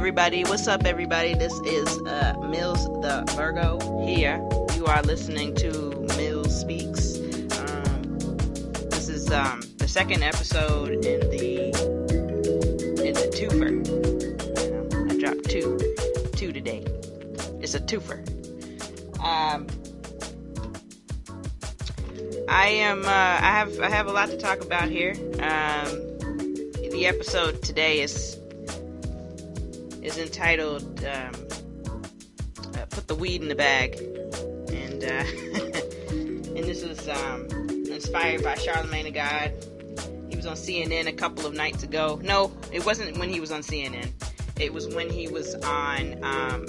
Everybody, what's up, everybody? This is uh, Mills the Virgo here. You are listening to Mills Speaks. Um, this is um, the second episode in the in the twofer. Know, I dropped two, two today. It's a twofer. Um, I am. Uh, I have. I have a lot to talk about here. Um, the episode today is is entitled um, uh, "Put the Weed in the Bag," and uh, and this was um, inspired by Charlemagne the God. He was on CNN a couple of nights ago. No, it wasn't when he was on CNN. It was when he was on. Um,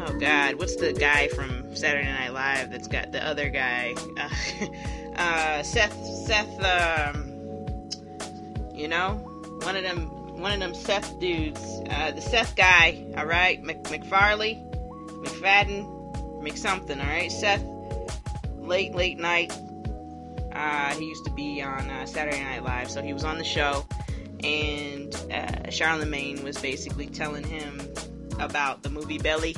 oh God, what's the guy from Saturday Night Live that's got the other guy? Uh, Seth. Seth. Um, you know, one of them one of them Seth dudes, uh, the Seth guy, all right, Mc, McFarley, McFadden, McSomething, all right, Seth, late late night. Uh, he used to be on uh, Saturday Night Live, so he was on the show, and uh, Charlemagne was basically telling him about the movie Belly.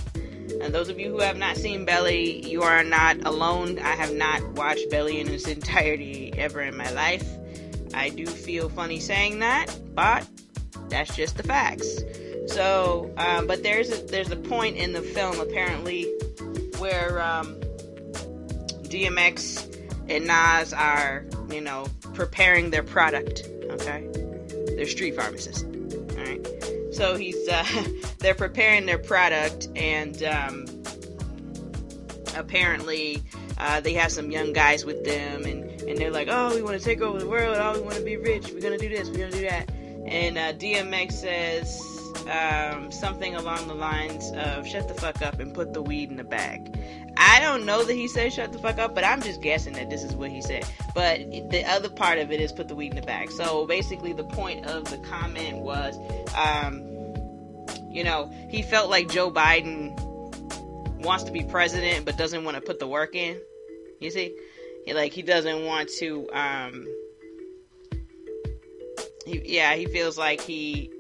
And those of you who have not seen Belly, you are not alone. I have not watched Belly in its entirety ever in my life. I do feel funny saying that, but that's just the facts. So, um, but there's a, there's a point in the film apparently where um, DMX and Nas are, you know, preparing their product. Okay, they're street pharmacists. All right, so he's uh, they're preparing their product, and um, apparently uh, they have some young guys with them, and and they're like, oh, we want to take over the world, oh, we want to be rich, we're gonna do this, we're gonna do that and uh, DMX says um, something along the lines of "Shut the fuck up and put the weed in the bag." I don't know that he said "shut the fuck up," but I'm just guessing that this is what he said. But the other part of it is "put the weed in the bag." So basically, the point of the comment was, um, you know, he felt like Joe Biden wants to be president but doesn't want to put the work in. You see, like he doesn't want to. Um, he, yeah, he feels like he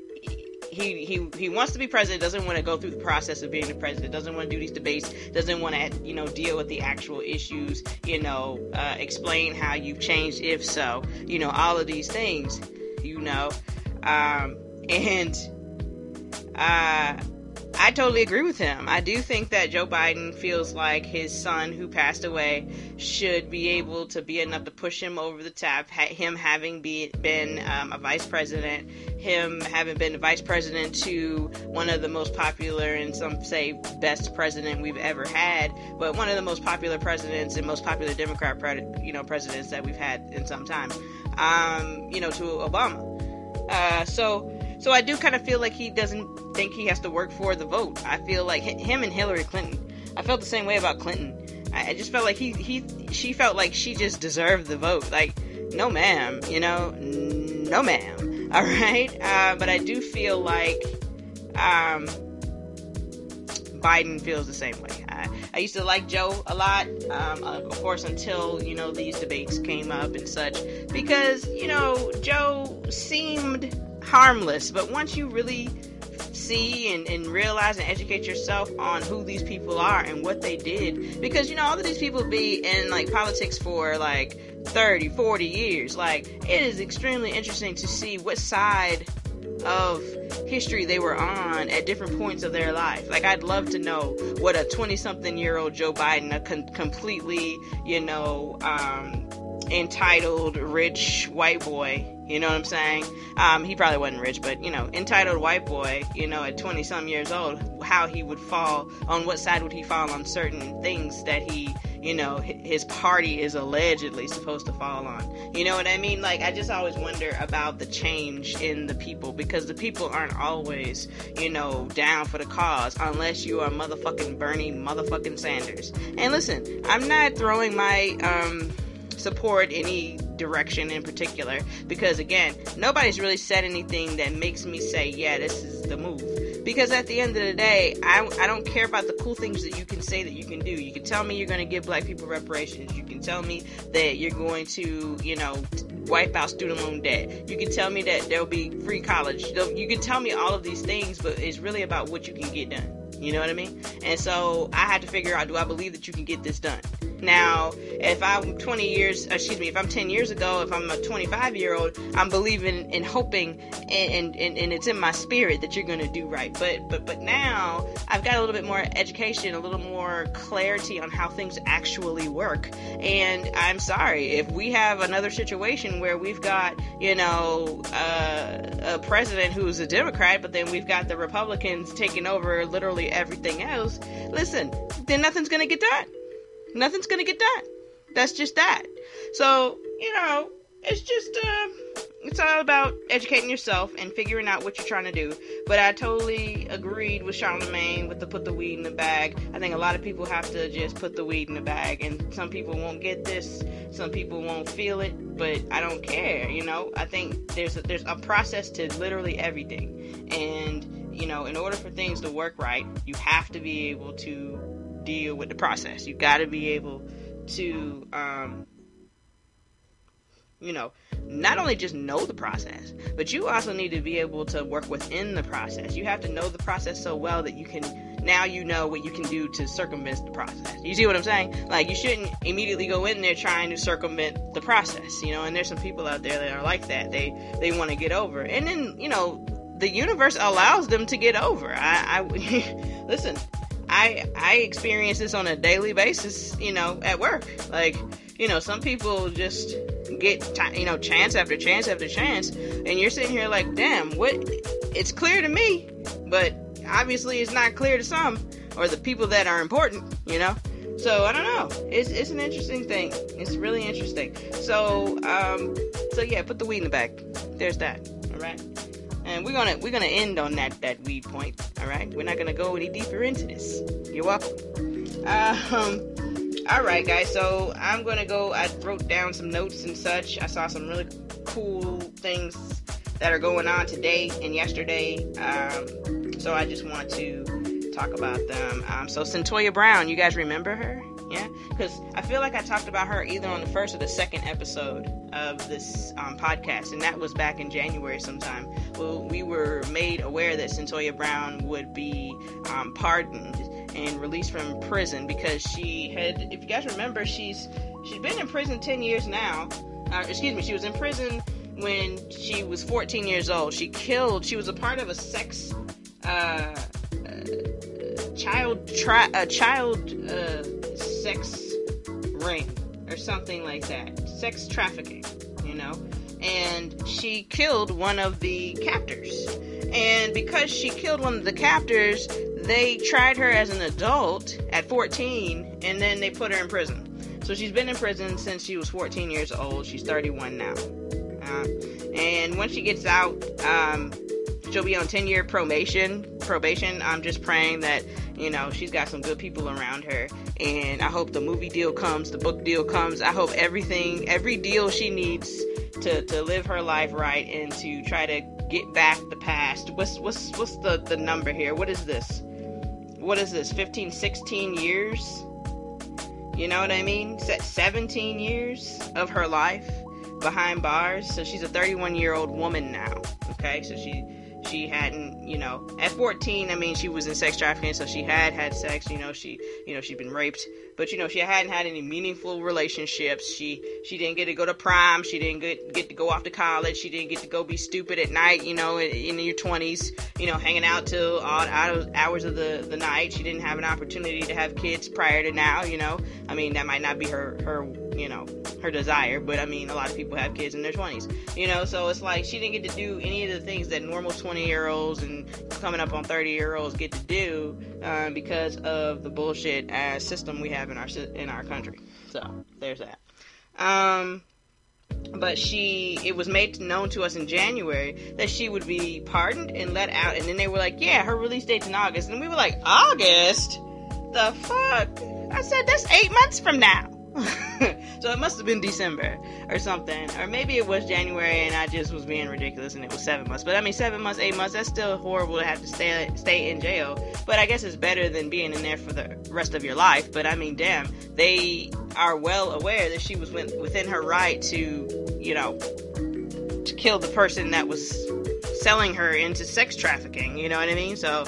he he he wants to be president doesn't want to go through the process of being the president doesn't want to do these debates doesn't want to you know deal with the actual issues you know uh, explain how you've changed if so you know all of these things you know um, and uh, I totally agree with him. I do think that Joe Biden feels like his son, who passed away, should be able to be enough to push him over the top. him having be, been um, a vice president, him having been a vice president to one of the most popular and some say best president we've ever had, but one of the most popular presidents and most popular Democrat, pre- you know, presidents that we've had in some time. Um, you know, to Obama. Uh, so so I do kind of feel like he doesn't think he has to work for the vote. I feel like him and Hillary Clinton. I felt the same way about Clinton. I just felt like he he she felt like she just deserved the vote. Like, no, ma'am. You know, no, ma'am. All right. Uh, but I do feel like um, Biden feels the same way. I, used to like Joe a lot, um, of course, until you know these debates came up and such, because you know Joe seemed harmless. But once you really see and, and realize and educate yourself on who these people are and what they did, because you know, all of these people be in like politics for like 30, 40 years. Like, it is extremely interesting to see what side of history they were on at different points of their life. Like, I'd love to know what a 20 something year old Joe Biden, a con- completely, you know, um, entitled rich white boy you know what I'm saying? Um, he probably wasn't rich, but you know, entitled white boy, you know, at 20 some years old, how he would fall, on what side would he fall on certain things that he, you know, his party is allegedly supposed to fall on. You know what I mean? Like, I just always wonder about the change in the people because the people aren't always, you know, down for the cause unless you are motherfucking Bernie motherfucking Sanders. And listen, I'm not throwing my, um, support any direction in particular because again nobody's really said anything that makes me say yeah this is the move Because at the end of the day, I, I don't care about the cool things that you can say that you can do. You can tell me you're going to give black people reparations. You can tell me that you're going to, you know, wipe out student loan debt. You can tell me that there'll be free college. You can tell me all of these things, but it's really about what you can get done. You know what I mean? And so I had to figure out do I believe that you can get this done? Now, if I'm 20 years, excuse me, if I'm 10 years ago, if I'm a 25 year old, I'm believing and hoping, and, and, and it's in my spirit that you're going to do right. But but but now I've got a little bit more education, a little more clarity on how things actually work. And I'm sorry if we have another situation where we've got you know uh, a president who's a Democrat, but then we've got the Republicans taking over literally everything else. Listen, then nothing's going to get done. Nothing's gonna get done. That's just that. So, you know, it's just uh, it's all about educating yourself and figuring out what you're trying to do. But I totally agreed with Charlemagne with the put the weed in the bag. I think a lot of people have to just put the weed in the bag, and some people won't get this, some people won't feel it, but I don't care. You know, I think there's a, there's a process to literally everything, and you know, in order for things to work right, you have to be able to deal with the process. You got to be able to, um, you know, not only just know the process, but you also need to be able to work within the process. You have to know the process so well that you can now you know what you can do to circumvent the process. You see what I'm saying? Like you shouldn't immediately go in there trying to circumvent the process, you know. And there's some people out there that are like that. They they want to get over, and then you know the universe allows them to get over. I, I listen. I I experience this on a daily basis, you know, at work. Like, you know, some people just get you know chance after chance after chance, and you're sitting here like, damn, what? It's clear to me, but obviously it's not clear to some or the people that are important, you know. So I don't know. It's it's an interesting thing. It's really interesting. So um, so yeah, put the weed in the bag. There's that. All right and we're gonna we're gonna end on that that weed point. All right, we're not gonna go any deeper into this. You're welcome. Um, all right, guys. So I'm gonna go. I wrote down some notes and such. I saw some really cool things that are going on today and yesterday. Um, so I just want to talk about them. Um, so Cyntoia Brown, you guys remember her? Yeah, because I feel like I talked about her either on the first or the second episode of this um, podcast, and that was back in January sometime. Well, we were made aware that Cyntoia Brown would be um, pardoned and released from prison because she had, if you guys remember, she's she's been in prison ten years now. Uh, excuse me, she was in prison when she was 14 years old. She killed. She was a part of a sex. Uh, child tri- a child uh, sex ring or something like that. Sex trafficking, you know? And she killed one of the captors. And because she killed one of the captors, they tried her as an adult at 14 and then they put her in prison. So she's been in prison since she was 14 years old. She's 31 now. Uh, and when she gets out, um, she'll be on 10 year probation. Probation. I'm just praying that you know she's got some good people around her, and I hope the movie deal comes, the book deal comes. I hope everything, every deal she needs to to live her life right and to try to get back the past. What's what's what's the the number here? What is this? What is this? 15, 16 years? You know what I mean? 17 years of her life behind bars. So she's a 31 year old woman now. Okay, so she she hadn't, you know, at 14, I mean, she was in sex trafficking, so she had had sex, you know, she, you know, she'd been raped, but you know, she hadn't had any meaningful relationships. She, she didn't get to go to prom. She didn't get, get to go off to college. She didn't get to go be stupid at night, you know, in, in your 20s, you know, hanging out till all hours of the, the night. She didn't have an opportunity to have kids prior to now, you know. I mean, that might not be her, her, you know, her desire, but I mean, a lot of people have kids in their 20s, you know, so it's like she didn't get to do any of the things that normal 20 year olds and coming up on 30 year olds get to do um, because of the bullshit ass system we have in our in our country. So there's that. Um, but she, it was made known to us in January that she would be pardoned and let out, and then they were like, "Yeah, her release date's in August," and we were like, "August? The fuck?" I said, "That's eight months from now." so it must have been December or something. Or maybe it was January and I just was being ridiculous and it was seven months. But I mean, seven months, eight months, that's still horrible to have to stay, stay in jail. But I guess it's better than being in there for the rest of your life. But I mean, damn, they are well aware that she was within her right to, you know, to kill the person that was selling her into sex trafficking. You know what I mean? So,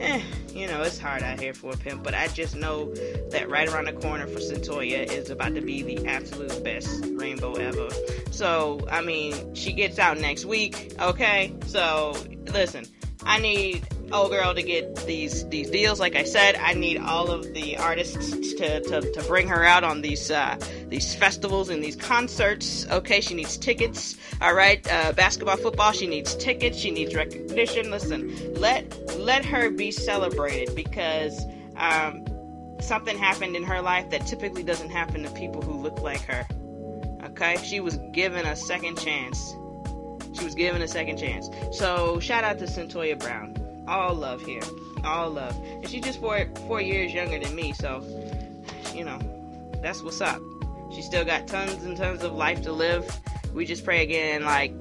eh, you know, it's hard out here for a pimp, but I just know that right around the corner for Cyntoia is about to be the absolute best rainbow ever. So, I mean, she gets out next week, okay? So, listen, I need old girl to get these these deals. Like I said, I need all of the artists to, to, to bring her out on these uh, these festivals and these concerts. Okay, she needs tickets. All right, uh, basketball, football, she needs tickets. She needs recognition. Listen, let let her be celebrated because um, something happened in her life that typically doesn't happen to people who look like her. Okay, she was given a second chance. She was given a second chance. So shout out to Cyntoia Brown all love here, all love. And she's just four four years younger than me, so you know that's what's up. She's still got tons and tons of life to live. We just pray again, like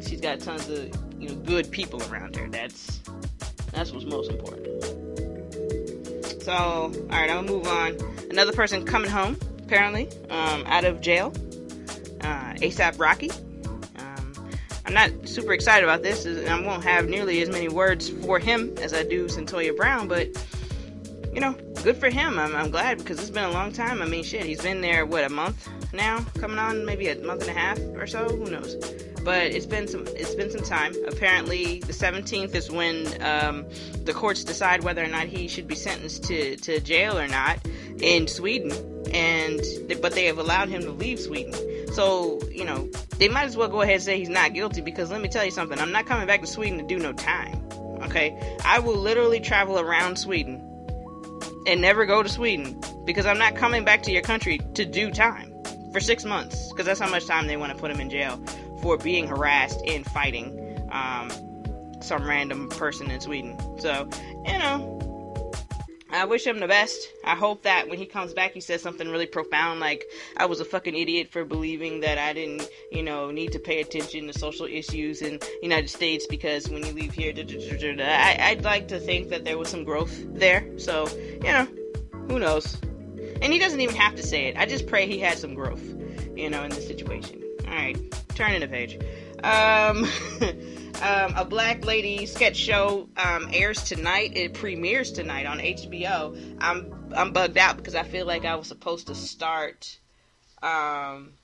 she's got tons of you know good people around her. That's that's what's most important. So, all right, I'm gonna move on. Another person coming home, apparently, um, out of jail. Uh, ASAP Rocky. I'm not super excited about this. And I won't have nearly as many words for him as I do Cyntoia Brown, but you know, good for him. I'm, I'm glad because it's been a long time. I mean, shit, he's been there what a month now, coming on maybe a month and a half or so. Who knows? But it's been some it's been some time. Apparently, the 17th is when um, the courts decide whether or not he should be sentenced to, to jail or not in Sweden. And but they have allowed him to leave Sweden. So you know they might as well go ahead and say he's not guilty because let me tell you something. I'm not coming back to Sweden to do no time. Okay, I will literally travel around Sweden and never go to Sweden because I'm not coming back to your country to do time for six months because that's how much time they want to put him in jail for being harassed and fighting um, some random person in Sweden. So, you know, I wish him the best. I hope that when he comes back, he says something really profound, like I was a fucking idiot for believing that I didn't, you know, need to pay attention to social issues in the United States because when you leave here, da, da, da, I, I'd like to think that there was some growth there. So, you know, who knows? And he doesn't even have to say it. I just pray he had some growth, you know, in this situation. All right, turning the page. Um. Um, a Black Lady sketch show um, airs tonight. It premieres tonight on HBO. I'm I'm bugged out because I feel like I was supposed to start. Um,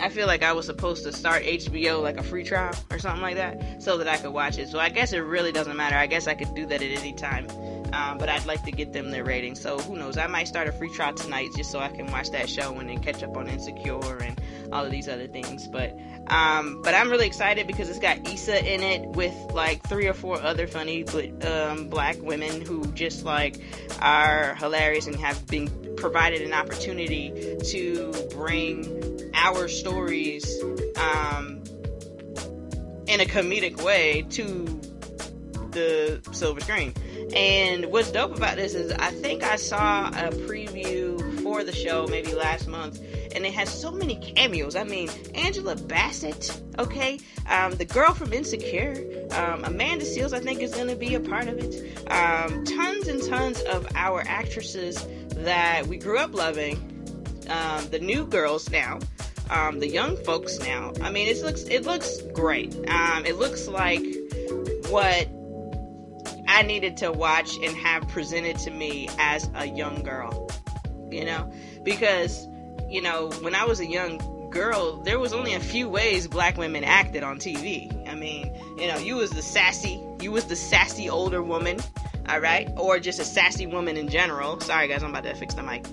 I feel like I was supposed to start HBO like a free trial or something like that so that I could watch it. So I guess it really doesn't matter. I guess I could do that at any time. Um, but I'd like to get them their rating. So who knows? I might start a free trial tonight just so I can watch that show and then catch up on Insecure and all of these other things. But um, but I'm really excited because it's got Issa in it with like three or four other funny but, um, black women who just like are hilarious and have been provided an opportunity to bring our stories um, in a comedic way to the silver screen. And what's dope about this is I think I saw a preview for the show maybe last month and it has so many cameos. I mean, Angela Bassett, okay, um, the girl from Insecure, um, Amanda Seales, I think, is going to be a part of it. Um, tons and tons of our actresses that we grew up loving, um, the new girls now. Um, the young folks now. I mean, it looks it looks great. Um, it looks like what I needed to watch and have presented to me as a young girl. You know, because you know, when I was a young girl, there was only a few ways black women acted on TV. I mean, you know, you was the sassy, you was the sassy older woman, all right, or just a sassy woman in general. Sorry, guys, I'm about to fix the mic.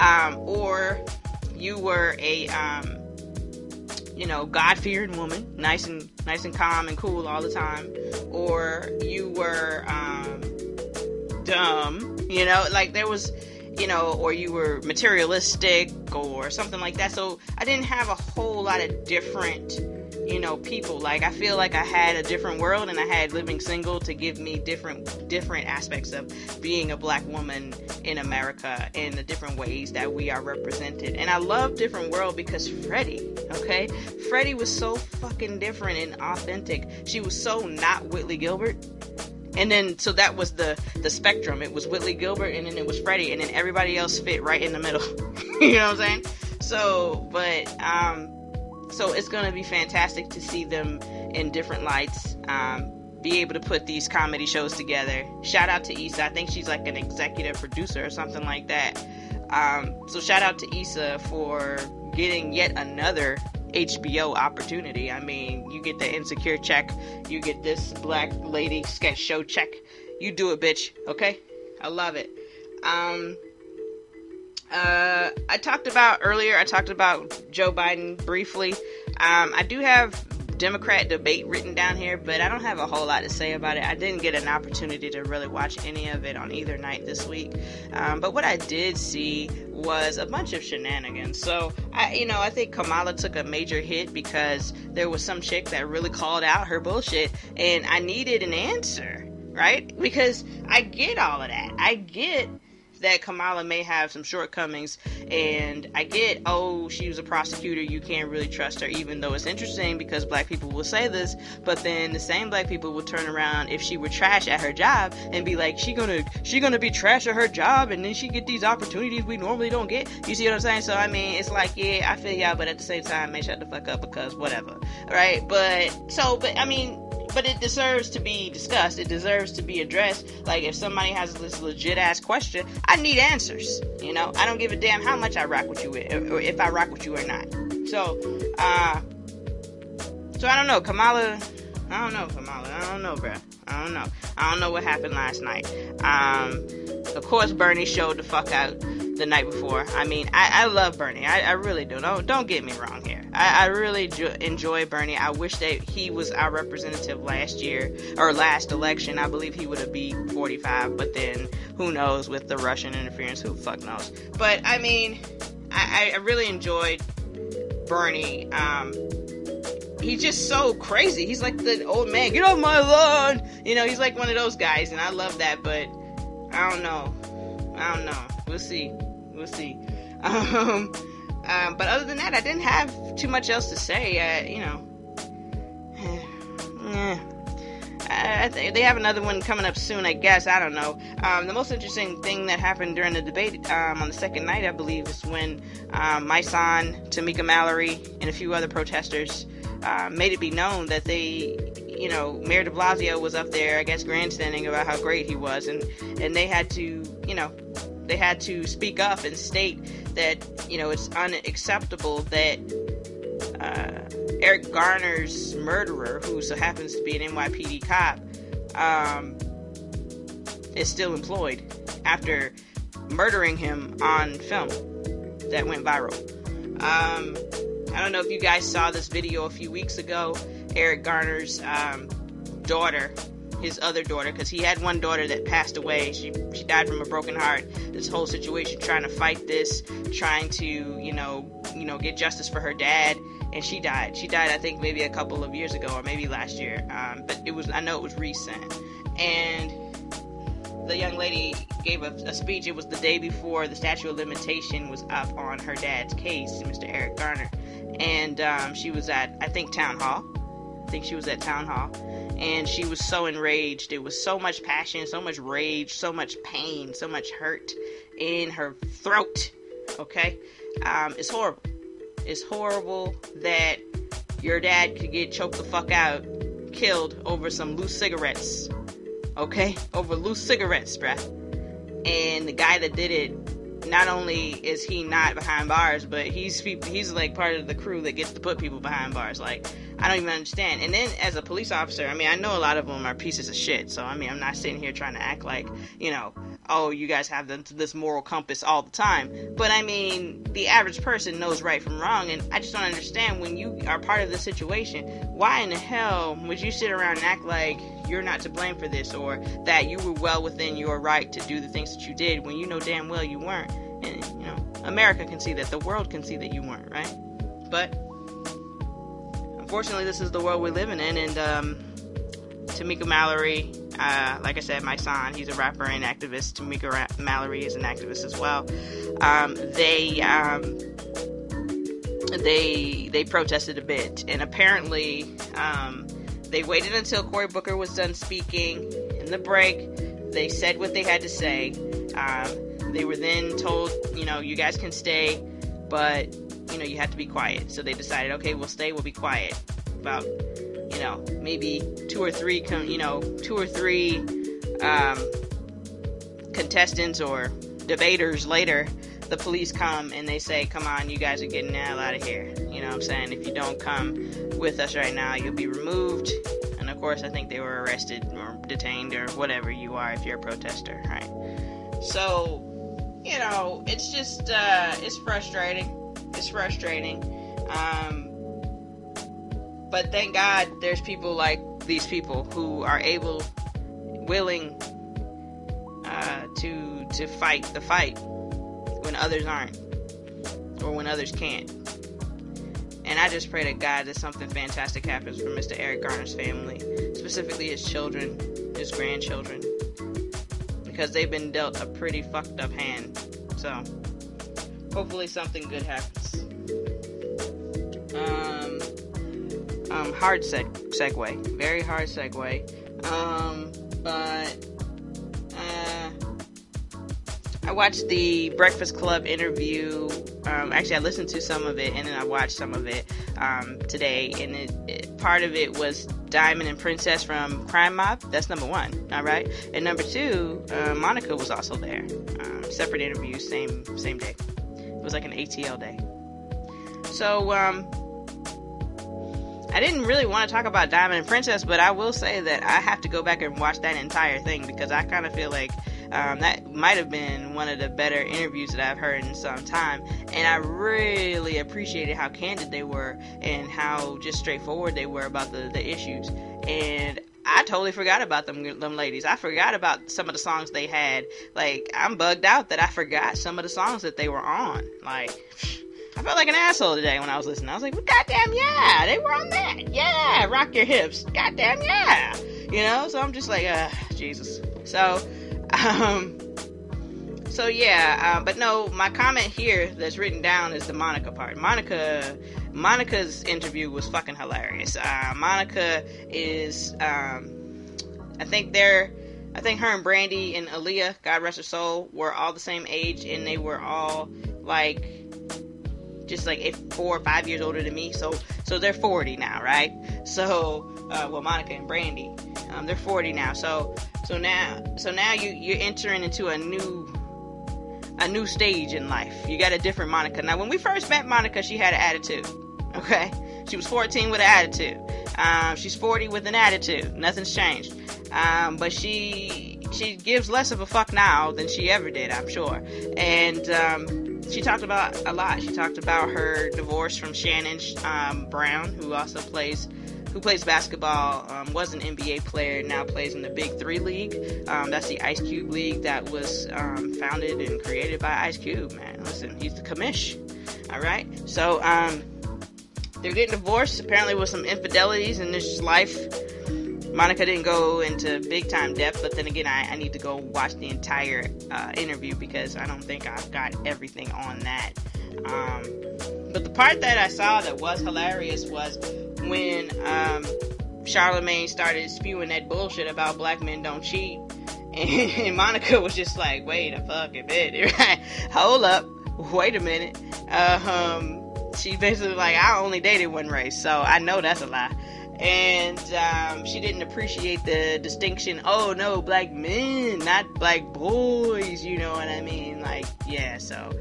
Um, or you were a, um, you know, God-fearing woman, nice and nice and calm and cool all the time, or you were um, dumb. You know, like there was you know, or you were materialistic or something like that. So I didn't have a whole lot of different, you know, people. Like I feel like I had a different world and I had living single to give me different different aspects of being a black woman in America in the different ways that we are represented. And I love different world because Freddie, okay? Freddie was so fucking different and authentic. She was so not Whitley Gilbert and then so that was the the spectrum. It was Whitley Gilbert, and then it was Freddie, and then everybody else fit right in the middle. you know what I'm saying? So, but um, so it's gonna be fantastic to see them in different lights. Um, be able to put these comedy shows together. Shout out to Issa. I think she's like an executive producer or something like that. Um, so shout out to Issa for getting yet another HBO opportunity. I mean, you get the insecure check, you get this black lady sketch show check. You do it, bitch. Okay? I love it. Um, uh, I talked about earlier. I talked about Joe Biden briefly. Um, I do have Democrat debate written down here, but I don't have a whole lot to say about it. I didn't get an opportunity to really watch any of it on either night this week. Um, but what I did see was a bunch of shenanigans. So, I, you know, I think Kamala took a major hit because there was some chick that really called out her bullshit, and I needed an answer, right? Because I get all of that. I get that Kamala may have some shortcomings. And I get, oh, she was a prosecutor, you can't really trust her, even though it's interesting because black people will say this, but then the same black people will turn around if she were trash at her job and be like, she gonna she gonna be trash at her job and then she get these opportunities we normally don't get. You see what I'm saying? So I mean it's like, yeah, I feel y'all, but at the same time, man, shut the fuck up because whatever. Right? But so but I mean but it deserves to be discussed. It deserves to be addressed. Like if somebody has this legit ass question, I need answers. You know, I don't give a damn how much I rock with you, or if I rock with you or not. So, uh, so I don't know, Kamala. I don't know, Kamala. I don't know, bro. I don't know. I don't know what happened last night. Um, of course, Bernie showed the fuck out the night before. I mean, I, I love Bernie. I, I really do. Don't don't get me wrong here. I, I really jo- enjoy Bernie. I wish that he was our representative last year or last election. I believe he would have beat 45, but then who knows with the Russian interference? Who fuck knows? But I mean, I, I really enjoyed Bernie. Um, he's just so crazy. He's like the old man. Get off my lawn. You know, he's like one of those guys, and I love that. But I don't know. I don't know. We'll see. We'll see. Um, um, but other than that, I didn't have too much else to say. You know, th- they have another one coming up soon, I guess. I don't know. Um, the most interesting thing that happened during the debate um, on the second night, I believe, is when um, Mysonne, Tamika Mallory, and a few other protesters uh, made it be known that they, you know, Mayor De Blasio was up there, I guess, grandstanding about how great he was, and and they had to, you know, they had to speak up and state that you know it's unacceptable that uh, Eric Garner's murderer, who so happens to be an NYPD cop, um, is still employed after murdering him on film that went viral. Um, I don't know if you guys saw this video a few weeks ago. Eric Garner's um, daughter his other daughter because he had one daughter that passed away. She she died from a broken heart. This whole situation, trying to fight this, trying to you know you know get justice for her dad, and she died. She died, I think, maybe a couple of years ago or maybe last year. Um, but it was I know it was recent, and the young lady gave a, a, speech. It was the day before the statute of limitation was up on her dad's case, Mr. Eric Garner, and um, she was at I think town hall. I think she was at town hall, and she was so enraged. It was so much passion, so much rage, so much pain, so much hurt in her throat. Okay, um, it's horrible. It's horrible that your dad could get choked the fuck out, killed over some loose cigarettes. Okay, over loose cigarettes, bruh. And the guy that did it, not only is he not behind bars, but he's he's like part of the crew that gets to put people behind bars. Like I don't even understand. And then as a police officer, I mean, I know a lot of them are pieces of shit. So I mean, I'm not sitting here trying to act like, you know, oh, you guys have this moral compass all the time. But I mean, the average person knows right from wrong, and I just don't understand when you are part of the situation. Why in the hell would you sit around and act like you're not to blame for this, or that you were well within your right to do the things that you did when you know damn well you weren't? And you know, America can see that, the world can see that you weren't, right? But unfortunately, this is the world we're living in, and um, Tamika Mallory, uh, like I said, Mysonne, he's a rapper and activist. Tamika Ra- Mallory is an activist as well. Um, they um, they they protested a bit, and apparently um, they waited until Cory Booker was done speaking in the break. They said what they had to say. Um, they were then told, you know, you guys can stay, but you know you have to be quiet. So they decided, okay, we'll stay, we'll be quiet. About you know maybe two or three, you know, two or three um, contestants or debaters later the police come and they say, come on, you guys are getting the hell out of here. You know what I'm saying? If you don't come with us right now, you'll be removed. And of course, I think they were arrested or detained or whatever you are if you're a protester, right? So, you know, it's just, uh, it's frustrating. It's frustrating. Um, but thank God there's people like these people who are able, willing uh, to to fight the fight when others aren't or when others can't. And I just pray to God that something fantastic happens for Mr. Eric Garner's family, specifically his children, his grandchildren, because they've been dealt a pretty fucked up hand. So, hopefully, something good happens. Um, um, hard seg- segue, very hard segue. Um, but uh, I watched the Breakfast Club interview. Um, actually, I listened to some of it and then I watched some of it um, today. And it, it, part of it was Diamond and Princess from Crime Mob. That's number one. All right. And number two, uh, Monica was also there. Um, separate interviews, same same day. Was like an ATL day. So um, I didn't really want to talk about Diamond Princess, but I will say that I have to go back and watch that entire thing because I kind of feel like um, that might have been one of the better interviews that I've heard in some time, and I really appreciated how candid they were and how just straightforward they were about the, the issues. And I totally forgot about them them ladies. I forgot about some of the songs they had. Like I'm bugged out that I forgot some of the songs that they were on. Like I felt like an asshole today when I was listening. I was like, well, goddamn yeah, they were on that. Yeah, rock your hips. Goddamn yeah. You know, so I'm just like, uh, Jesus. So um, so yeah, uh, but no, my comment here that's written down is the Monica part. Monica, Monica's interview was fucking hilarious. Uh, Monica is, um, I think they're, I think her and Brandy and Aaliyah, God rest her soul, were all the same age, and they were all like, just like if four or five years older than me. So, so they're 40 now, right? So, uh, well, Monica and Brandy, um, they're 40 now. So, so now, so now you you're entering into a new a new stage in life. You got a different Monica. Now, when we first met Monica, she had an attitude. Okay, she was 14 with an attitude. Um, she's 40 with an attitude. Nothing's changed. Um, but she she gives less of a fuck now than she ever did, I'm sure. And um, she talked about a lot. She talked about her divorce from Shannon um, Brown, who also plays who plays basketball, um, was an NBA player, now plays in the Big Three League. Um, that's the Ice Cube League that was um, founded and created by Ice Cube, man. Listen, he's the commish. All right? So, um, they're getting divorced, apparently, with some infidelities in this life. Monica didn't go into big time depth, but then again, I, I need to go watch the entire uh, interview because I don't think I've got everything on that. Um, but the part that I saw that was hilarious was when um, Charlemagne started spewing that bullshit about black men don't cheat. And, Monica was just like, wait a fucking minute. Hold up, wait a minute. Uh, um, she basically like, I only dated one race, so I know that's a lie. And um, she didn't appreciate the distinction. Oh no, black men, not black boys. You know what I mean? Like, yeah. So,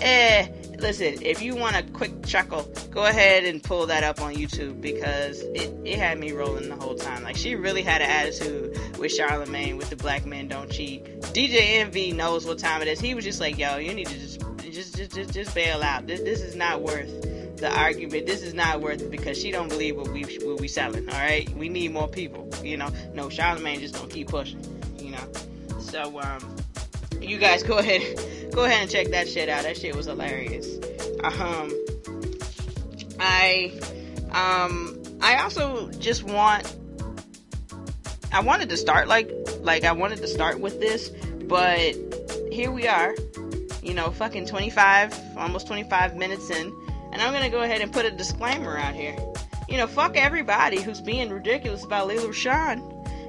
eh, listen, if you want a quick chuckle, go ahead and pull that up on YouTube because it, it had me rolling the whole time. Like she really had an attitude with Charlemagne with the black men don't cheat. DJ Envy knows what time it is. He was just like, yo, you need to just just just just, just bail out. This this is not worth the argument. This is not worth it because she don't believe what we what we selling. All right, we need more people. You know, no Charlemagne just gonna keep pushing. You know, so um you guys go ahead go ahead and check that shit out. That shit was hilarious. Um I um I also just want I wanted to start like like I wanted to start with this, but here we are. You know, fucking 25, almost 25 minutes in, and I'm gonna go ahead and put a disclaimer out here. You know, fuck everybody who's being ridiculous about Lela Rochon.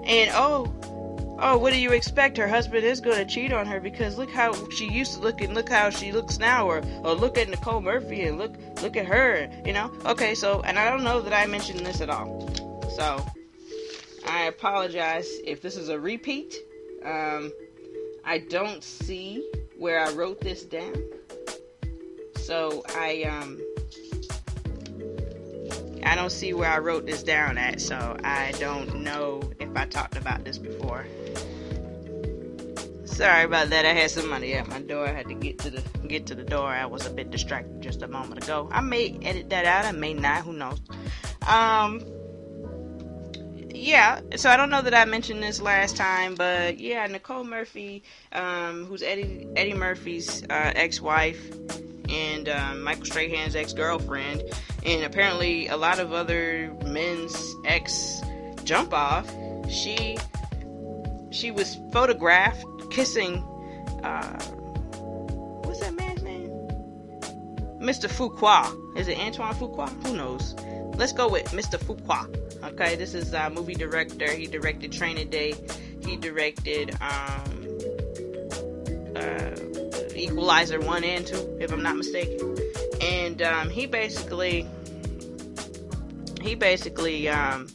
And oh, oh, what do you expect? Her husband is gonna cheat on her because look how she used to look and look how she looks now, or or look at Nicole Murphy and look look at her. You know, okay, so and I don't know that I mentioned this at all. So I apologize if this is a repeat. Um, I don't see where I wrote this down. So I um I don't see where I wrote this down at, so I don't know if I talked about this before. Sorry about that. I had somebody at my door. I had to get to the get to the door. I was a bit distracted just a moment ago. I may edit that out. I may not. Who knows? Um, yeah, so I don't know that I mentioned this last time, but yeah, Nicole Murphy, um, who's Eddie Eddie Murphy's uh, ex-wife and um, Michael Strahan's ex-girlfriend, and apparently a lot of other men's ex jump off. She she was photographed kissing. Uh, what's that man's name? Mr. Fuqua. Is it Antoine Fuqua? Who knows? Let's go with Mr. Fuqua. Okay, this is a movie director. He directed Training Day. He directed um, uh, Equalizer 1 and 2, if I'm not mistaken. And um, he basically he basically um,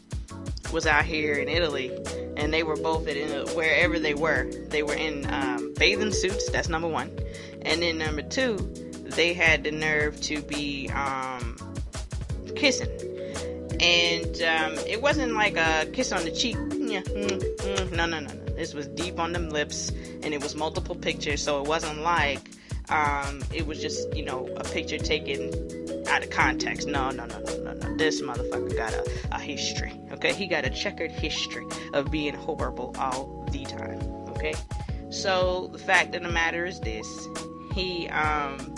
was out here in Italy, and they were both in wherever they were. They were in um, bathing suits. That's number one, and then number two, they had the nerve to be um, kissing and um, it wasn't like a kiss on the cheek. Mm, mm, no, no, no, no. This was deep on them lips, and it was multiple pictures, so it wasn't like um, it was just you know a picture taken out of context. No, no, no, no, no, no. This motherfucker got a, a history. Okay, he got a checkered history of being horrible all the time. Okay, so the fact of the matter is this: he um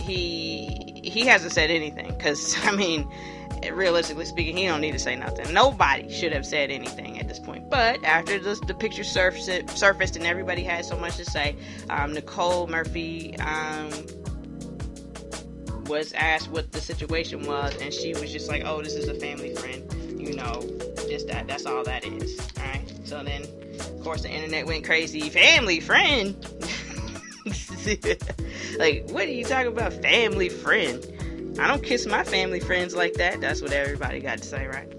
he he hasn't said anything because I mean realistically speaking, he don't need to say nothing. Nobody should have said anything at this point. But after the, the picture surfaced, surfaced and everybody had so much to say, um, Nicole Murphy um, was asked what the situation was, and she was just like, "Oh, this is a family friend. You know, just that. That's all that is." All right. So then, of course, the internet went crazy. Family friend. like, what are you talking about? Family friend. I don't kiss my family friends like that. That's what everybody got to say, right?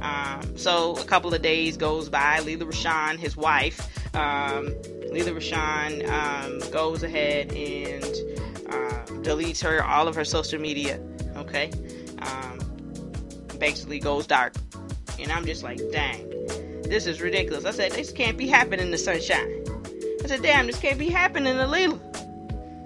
Um, so a couple of days goes by. Lela Rochon, his wife, um, Lela Rochon um, goes ahead and uh, deletes her all of her social media. Okay, um, basically goes dark, and I'm just like, dang, this is ridiculous. I said this can't be happening in the sunshine. I said, damn, this can't be happening to Lela.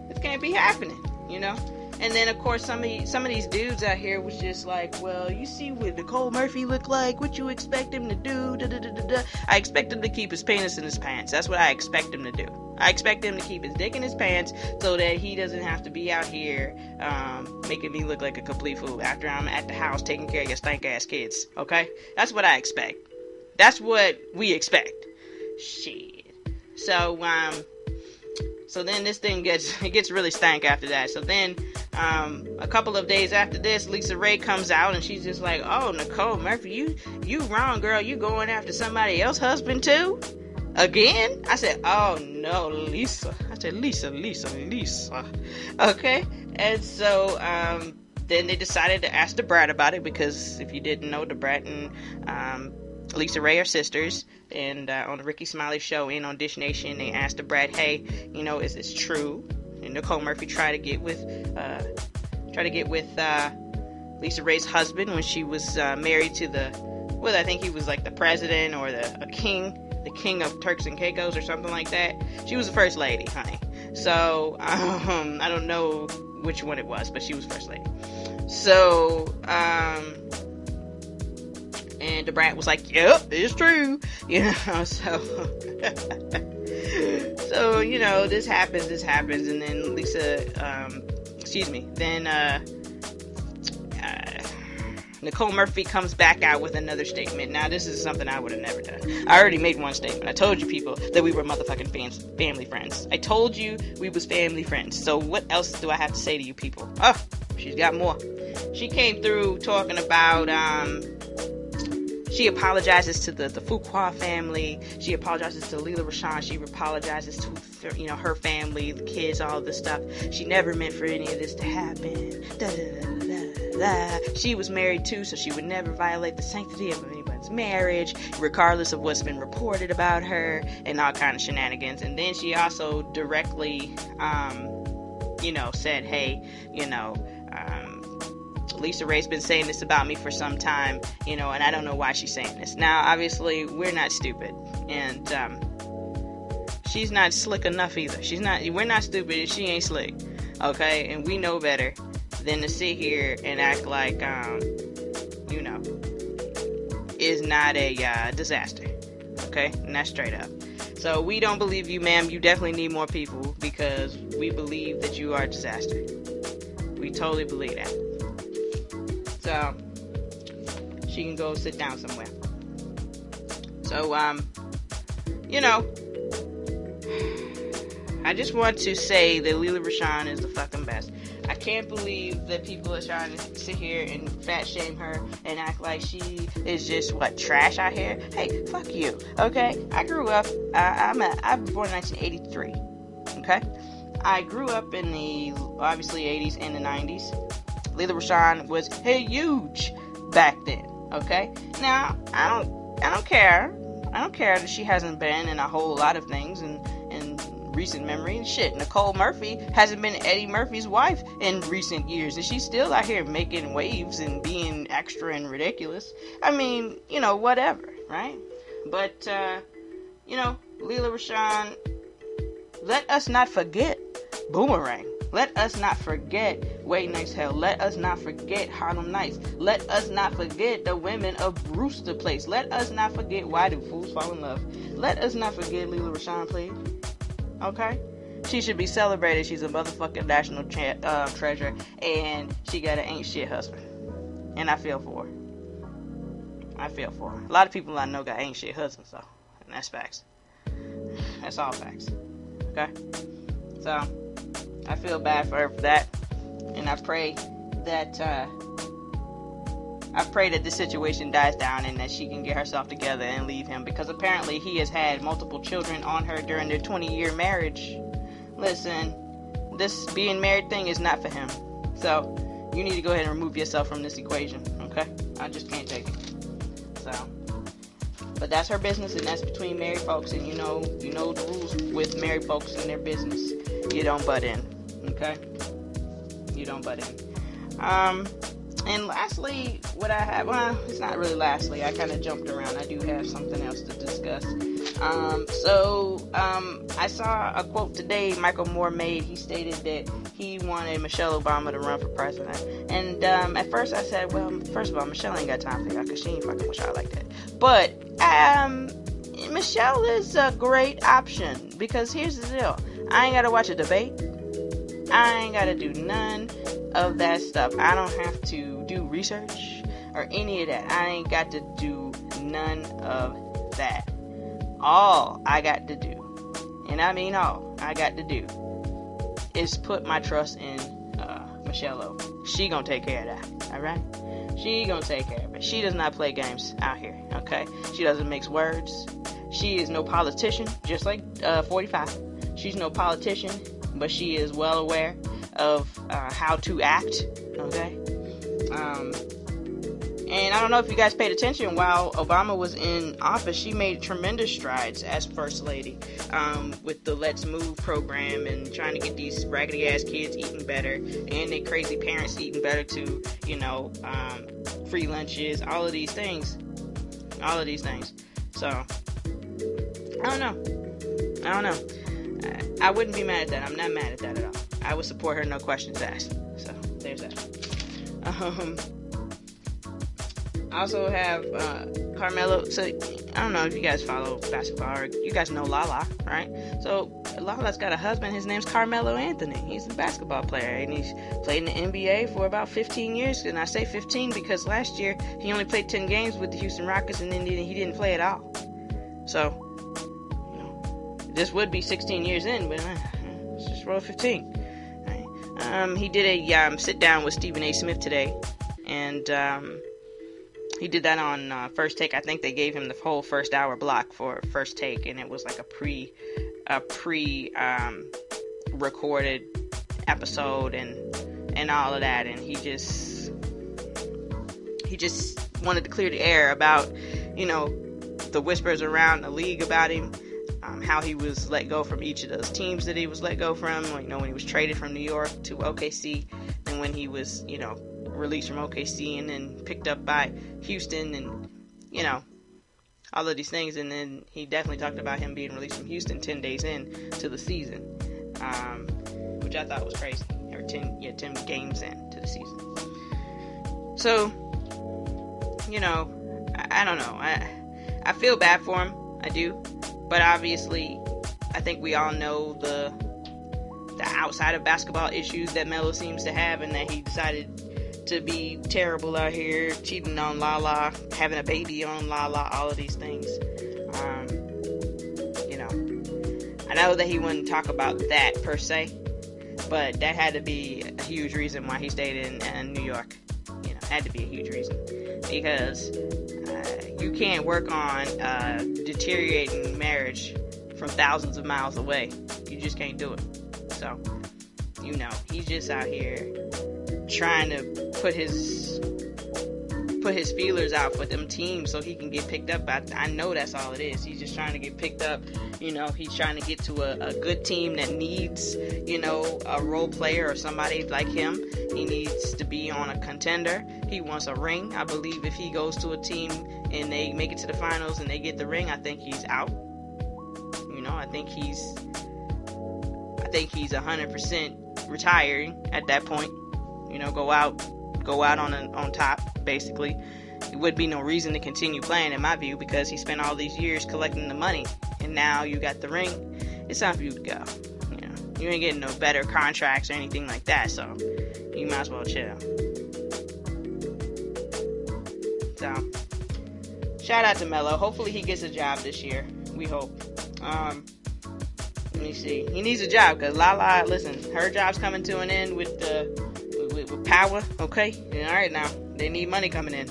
This can't be happening, you know. And then of course some of some of these dudes out here was just like, well, you see what Nicole Murphy look like? What you expect him to do? Da, da, da, I expect him to keep his penis in his pants. That's what I expect him to do. I expect him to keep his dick in his pants so that he doesn't have to be out here um, making me look like a complete fool after I'm at the house taking care of your stank ass kids. Okay, that's what I expect. That's what we expect. Shit. So um, so then this thing gets it gets really stank after that. So then um, a couple of days after this, LisaRaye comes out and she's just like, "Oh, Nicole Murphy, you you wrong, girl. You going after somebody else's husband too?" Again? I said, "Oh no, Lisa." I said, "Lisa, Lisa, Lisa." Okay, and so um, then they decided to ask the Brat about it because if you didn't know, the Brat and um, LisaRaye are sisters, and uh, on the Rickey Smiley show and on Dish Nation, they asked the Brat, "Hey, you know, is this true?" and Nicole Murphy tried to get with uh, tried to get with uh, LisaRaye's husband when she was uh, married to the well, I think he was like the president or the a king, the king of Turks and Caicos or something like that. She was the first lady, honey. So um, I don't know which one it was, but she was first lady. So um, and Da Brat was like, "Yep, it's true," you know. So so you know this happens this happens and then lisa um, excuse me then uh, uh, Nicole Murphy comes back out with another statement. Now, this is something I would have never done. I already made one statement. I told you people that we were motherfucking fans, family friends. I told you we was family friends. So what else do I have to say to you people? Oh, she's got more. She came through talking about um, she apologizes to the, the Fuqua family. She apologizes to Lela Rochon. She apologizes to you know her family, the kids, all this stuff. She never meant for any of this to happen. Da, da, da, she was married too, so she would never violate the sanctity of anyone's marriage, regardless of what's been reported about her and all kind of shenanigans. And then she also directly, um, you know, said, "Hey, you know." Um, LisaRaye's been saying this about me for some time, you know, and I don't know why she's saying this. Now, obviously, we're not stupid, and um, she's not slick enough either. She's not. We're not stupid, and she ain't slick, okay? And we know better than to sit here and act like, um, you know, is not a uh, disaster, okay? And that's straight up. So we don't believe you, ma'am. You definitely need more people because we believe that you are a disaster. We totally believe that. So she can go sit down somewhere. So, um, you know, I just want to say that Lela Rochon is the fucking best. I can't believe that people are trying to sit here and fat shame her and act like she is just what trash out here. Hey, fuck you. Okay, I grew up. I, I'm a, I was born in 1983. Okay, I grew up in the obviously 80s and the 90s. Lela Rochon was huge back then. Okay, now I don't I don't care. I don't care that she hasn't been in a whole lot of things in in recent memory. And shit, Nicole Murphy hasn't been Eddie Murphy's wife in recent years, and she's still out here making waves and being extra and ridiculous. I mean, you know, whatever, right? But uh, you know, Lela Rochon, let us not forget Boomerang. Let us not forget Waiting to Exhale. Let us not forget Harlem Nights. Let us not forget the women of Brewster Place. Let us not forget Why Do Fools Fall in Love. Let us not forget Lela Rochon, please. Okay? She should be celebrated. She's a motherfucking national uh, treasure, and she got an ain't shit husband. And I feel for her. I feel for her. A lot of people I know got ain't shit husbands, though. And that's facts. That's all facts. Okay? So, I feel bad for her for that, and I pray that uh, I pray that the situation dies down and that she can get herself together and leave him because apparently he has had multiple children on her during their 20 year marriage. Listen, this being married thing is not for him. So you need to go ahead and remove yourself from this equation, okay? I just can't take it. So but that's her business and that's between married folks and you know you know the rules with married folks and their business. You don't butt in. Okay? You don't butt in. Um, and lastly, what I have, well, it's not really lastly, I kind of jumped around. I do have something else to discuss. Um, so, um, I saw a quote today Michael Moore made. He stated that he wanted Michelle Obama to run for president. And um, at first I said, well, first of all, Michelle ain't got time for y'all because she ain't fucking with y'all like that. But um, Michelle is a great option because here's the deal I ain't got to watch a debate. I ain't got to do none of that stuff. I don't have to do research or any of that. I ain't got to do none of that. All I got to do, and I mean all I got to do, is put my trust in uh, Michelle O. She gonna take care of that. All right. She gonna take care of it. She does not play games out here. Okay. She doesn't mix words. She is no politician, just like uh, 45. She's no politician but she is well aware of uh, how to act. Okay. Um, and I don't know if you guys paid attention while Obama was in office, she made tremendous strides as First Lady um, with the Let's Move program and trying to get these raggedy ass kids eating better and their crazy parents eating better too. You know, um, free lunches, all of these things. All of these things. So, I don't know. I don't know. I wouldn't be mad at that. I'm not mad at that at all. I would support her, no questions asked. So there's that. Um, I also have uh, Carmelo. So I don't know if you guys follow basketball or you guys know Lala, right? So Lala's got a husband. His name's Carmelo Anthony. He's a basketball player, and he's played in the NBA for about 15 years. And I say 15 because last year he only played 10 games with the Houston Rockets, and then he didn't play at all. So, this would be 16 years in, but uh, just roll 15. Um, he did a um, sit down with Stephen A. Smith today, and um, he did that on uh, first take. I think they gave him the whole first hour block for first take, and it was like a pre, a pre um, recorded episode and and all of that. And he just he just wanted to clear the air about you know the whispers around the league about him. Um, how he was let go from each of those teams that he was let go from, you know, when he was traded from New York to OKC, and when he was, you know, released from OKC and then picked up by Houston and you know all of these things. And then he definitely talked about him being released from Houston 10 days in to the season um, which I thought was crazy. Or 10 yeah 10 games in to the season. So you know I, I don't know. I I feel bad for him. I do but obviously I think we all know the the outside of basketball issues that Melo seems to have and that he decided to be terrible out here, cheating on Lala, having a baby on Lala, all of these things. Um, you know, I know that he wouldn't talk about that per se, but that had to be a huge reason why he stayed in, in New York. You know, had to be a huge reason because you can't work on uh, deteriorating marriage from thousands of miles away. You just can't do it. So, you know, he's just out here trying to put his put his feelers out for them teams so he can get picked up. I, I know that's all it is. He's just trying to get picked up. You know, he's trying to get to a, a good team that needs, you know, a role player or somebody like him. He needs to be on a contender. He wants a ring. I believe if he goes to a team and they make it to the finals and they get the ring, I think he's out. You know, I think he's I think he's 100% retiring at that point you know, go out, go out on a, on top, basically. It would be no reason to continue playing, in my view, because he spent all these years collecting the money, and now you got the ring. It's time for you to go. You know, you ain't getting no better contracts or anything like that, so you might as well chill. So, shout out to Melo. Hopefully, he gets a job this year. We hope. Um, let me see. He needs a job because Lala, listen, her job's coming to an end with the with, with power, okay? all right now, they need money coming in.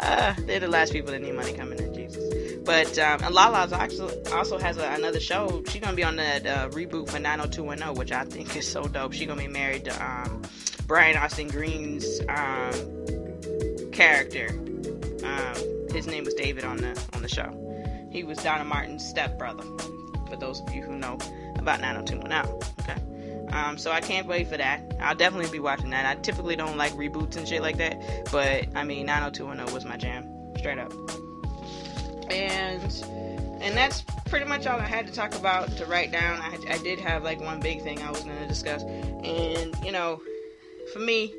uh, they're the last people that need money coming in, Jesus. But um, and Lala's actually also has a, another show. She's gonna be on that uh, reboot for 90210, which I think is so dope. She's gonna be married to um, Brian Austin Green's um, character. Um, his name was David on the on the show. He was Donna Martin's stepbrother. For those of you who know about 90210, okay. Um, so I can't wait for that. I'll definitely be watching that. I typically don't like reboots and shit like that, but I mean 90210 was my jam, straight up. And and that's pretty much all I had to talk about to write down. I, I did have like one big thing I was to discuss, and you know, for me,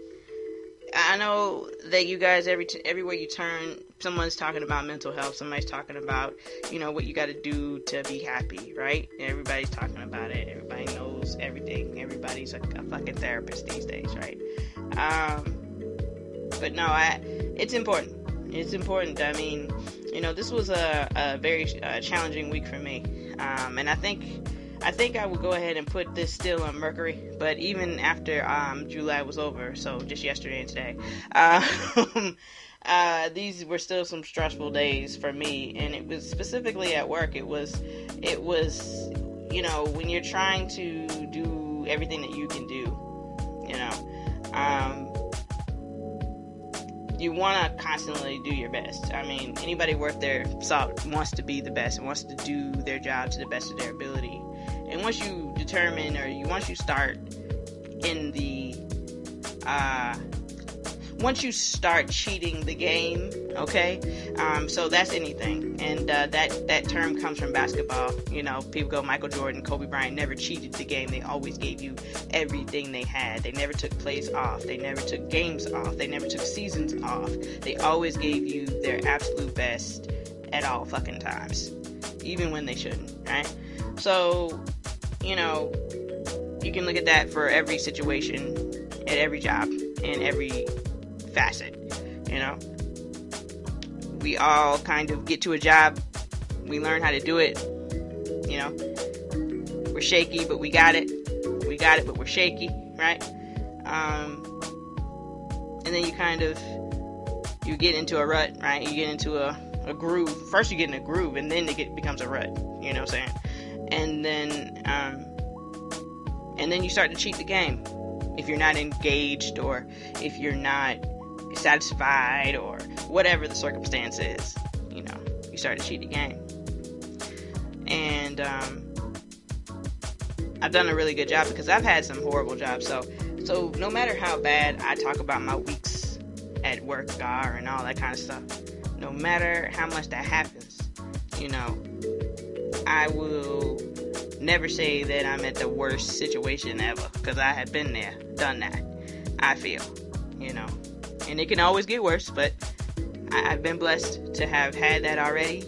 I know that you guys every t- everywhere you turn, someone's talking about mental health. Somebody's talking about you know what you got to do to be happy, right? Everybody's talking about it. Everybody knows everything. Everybody's a, a fucking therapist these days, right? Um, but no, I it's important. It's important. I mean, you know, this was a, a very uh, challenging week for me, um, and I think I think I would go ahead and put this still on Mercury, but even after um, July was over, so just yesterday and today, uh, uh, these were still some stressful days for me, and it was specifically at work. It was, it was, you know, when you're trying to do everything that you can do, you know, um, you want to constantly do your best. I mean, anybody worth their salt wants to be the best and wants to do their job to the best of their ability and once you determine or you once you start in the uh once you start cheating the game, okay, um, so that's anything, and uh, that that term comes from basketball. You know, people go Michael Jordan, Kobe Bryant never cheated the game. They always gave you everything they had. They never took plays off. They never took games off. They never took seasons off. They always gave you their absolute best at all fucking times. Even when they shouldn't, right? So, you know, you can look at that for every situation, at every job, in every facet, you know. We all kind of get to a job, we learn how to do it, you know. We're shaky, but we got it. We got it, but we're shaky, right? Um, and then you kind of you get into a rut, right? You get into a, a groove. First, you get in a groove, and then it get, becomes a rut. You know what I'm saying? And then, um, and then you start to cheat the game if you're not engaged or if you're not satisfied or whatever the circumstance is. You know, you start to cheat the game. And um, I've done a really good job because I've had some horrible jobs. So, so no matter how bad I talk about my weeks at work are and all that kind of stuff. No matter how much that happens, you know, I will never say that I'm at the worst situation ever because I have been there, done that. I feel, you know, and it can always get worse, but I, have been blessed to have had that already.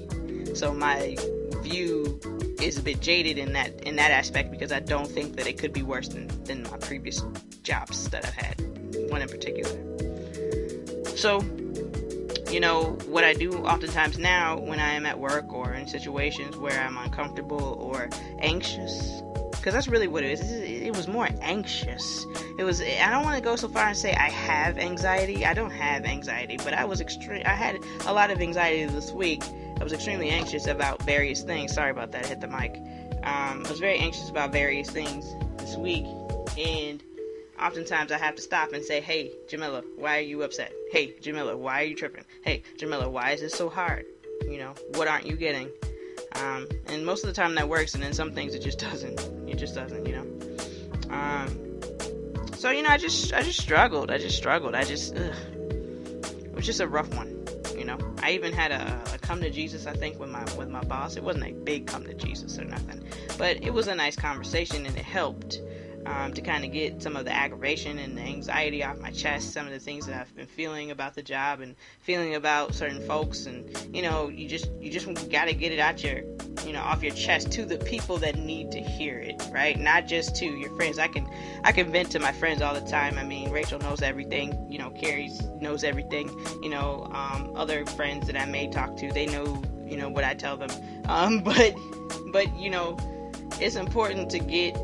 So my view is a bit jaded in that in that aspect because I don't think that it could be worse than, than my previous jobs that I've had, one in particular. So, you know, what I do oftentimes now when I am at work or in situations where I'm uncomfortable or anxious, because that's really what it is. It was more anxious. It was. I don't want to go so far and say I have anxiety. I don't have anxiety, but I was extreme. I had a lot of anxiety this week. I was extremely anxious about various things. Sorry about that. I hit the mic. Um, I was very anxious about various things this week, and oftentimes I have to stop and say, hey, Jamila, why are you upset? Hey, Jamila, why are you tripping? Hey, Jamila, why is this so hard? You know, what aren't you getting? Um, and most of the time that works, and then some things it just doesn't. It just doesn't, you know. Um, so you know, I just, I just struggled. I just struggled. I just, ugh. it was just a rough one, you know. I even had a, a come to Jesus, I think, with my with my boss. It wasn't a big come to Jesus or nothing, but it was a nice conversation, and it helped um, to kind of get some of the aggravation and the anxiety off my chest, some of the things that I've been feeling about the job and feeling about certain folks, and you know, you just you just got to get it out your, you know, off your chest to the people that need to hear it, right? Not just to your friends. I can I can vent to my friends all the time. I mean, Rachel knows everything. You know, Carrie knows everything. You know, um, other friends that I may talk to, they know you know what I tell them. Um, but but you know, it's important to get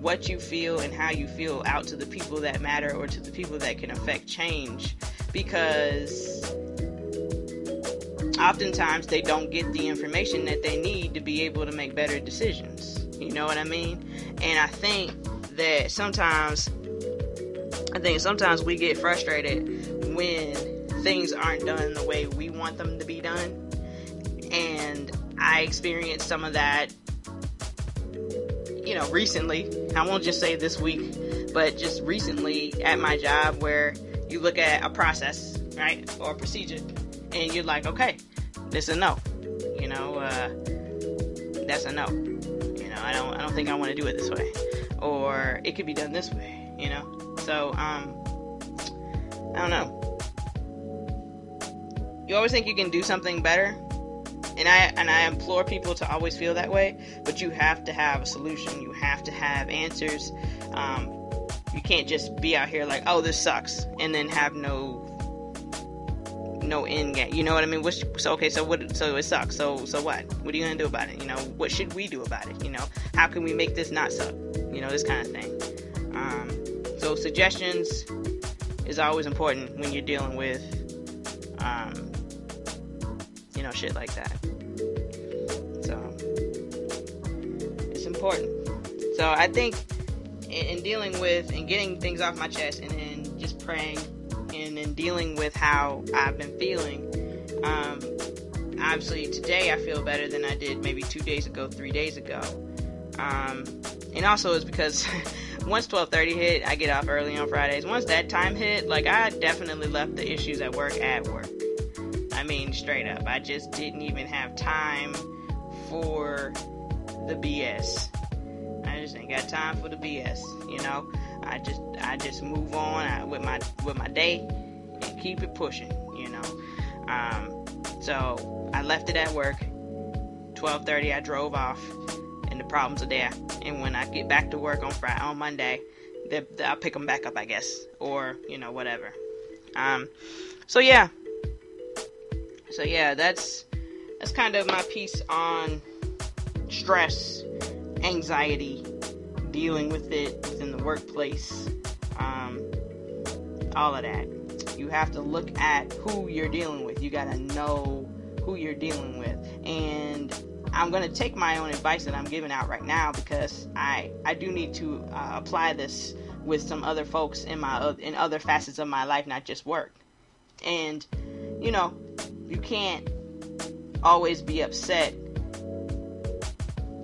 what you feel and how you feel out to the people that matter or to the people that can affect change because oftentimes they don't get the information that they need to be able to make better decisions. You know what I mean? And I think that sometimes I think sometimes we get frustrated when things aren't done the way we want them to be done. And I experienced some of that you know, recently, I won't just say this week, but just recently at my job where you look at a process, right, or a procedure, and you're like, okay, this is a no. You know, uh, that's a no. You know, I don't, I don't think I want to do it this way, or it could be done this way. You know, so um, I don't know. You always think you can do something better, and I and I implore people to always feel that way. But you have to have a solution. You have to have answers. Um, you can't just be out here like, oh, this sucks, and then have no no end game. You know what I mean? Which, so okay, so what? So it sucks. So so what? What are you gonna do about it? You know, what should we do about it? You know, how can we make this not suck? You know, this kind of thing. Um, so suggestions is always important when you're dealing with um, you know shit like that. So it's important. So I think in, in dealing with and getting things off my chest and then just praying and then dealing with how I've been feeling, um, obviously today I feel better than I did maybe two days ago, three days ago. Um, and also it's because once 12:30 hit, I get off early on Fridays. Once that time hit, like I definitely left the issues at work at work. Mean, straight up, I just didn't even have time for the BS. I just ain't got time for the BS. You know, I just I just move on with my with my day and keep it pushing. You know, um, so I left it at work. 12:30 I drove off and the problems are there. And when I get back to work on Friday on Monday, they, they, I'll pick them back up, I guess, or you know whatever. Um, so yeah, so yeah, that's that's kind of my piece on stress, anxiety, dealing with it within the workplace, um, all of that. You have to look at who you're dealing with. You gotta know who you're dealing with, and I'm to take my own advice that I'm giving out right now because I I do need to uh, apply this with some other folks in my in other facets of my life, not just work. And you know, you can't always be upset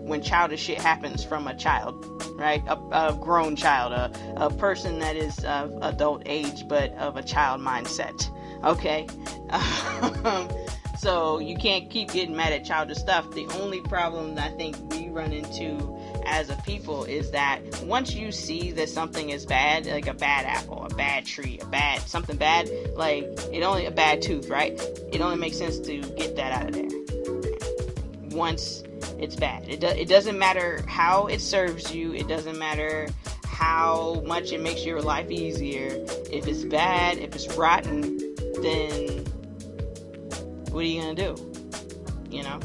when childish shit happens from a child, right? A, a grown child, a, a person that is of adult age but of a child mindset. Okay. So you can't keep getting mad at childish stuff. The only problem I think we run into as a people is that once you see that something is bad, like a bad apple, a bad tree, a bad something bad, like it only a bad tooth, right? It only makes sense to get that out of there. Once it's bad, it, do, it doesn't matter how it serves you. It doesn't matter how much it makes your life easier. If it's bad, if it's rotten, then what are you gonna do? You know?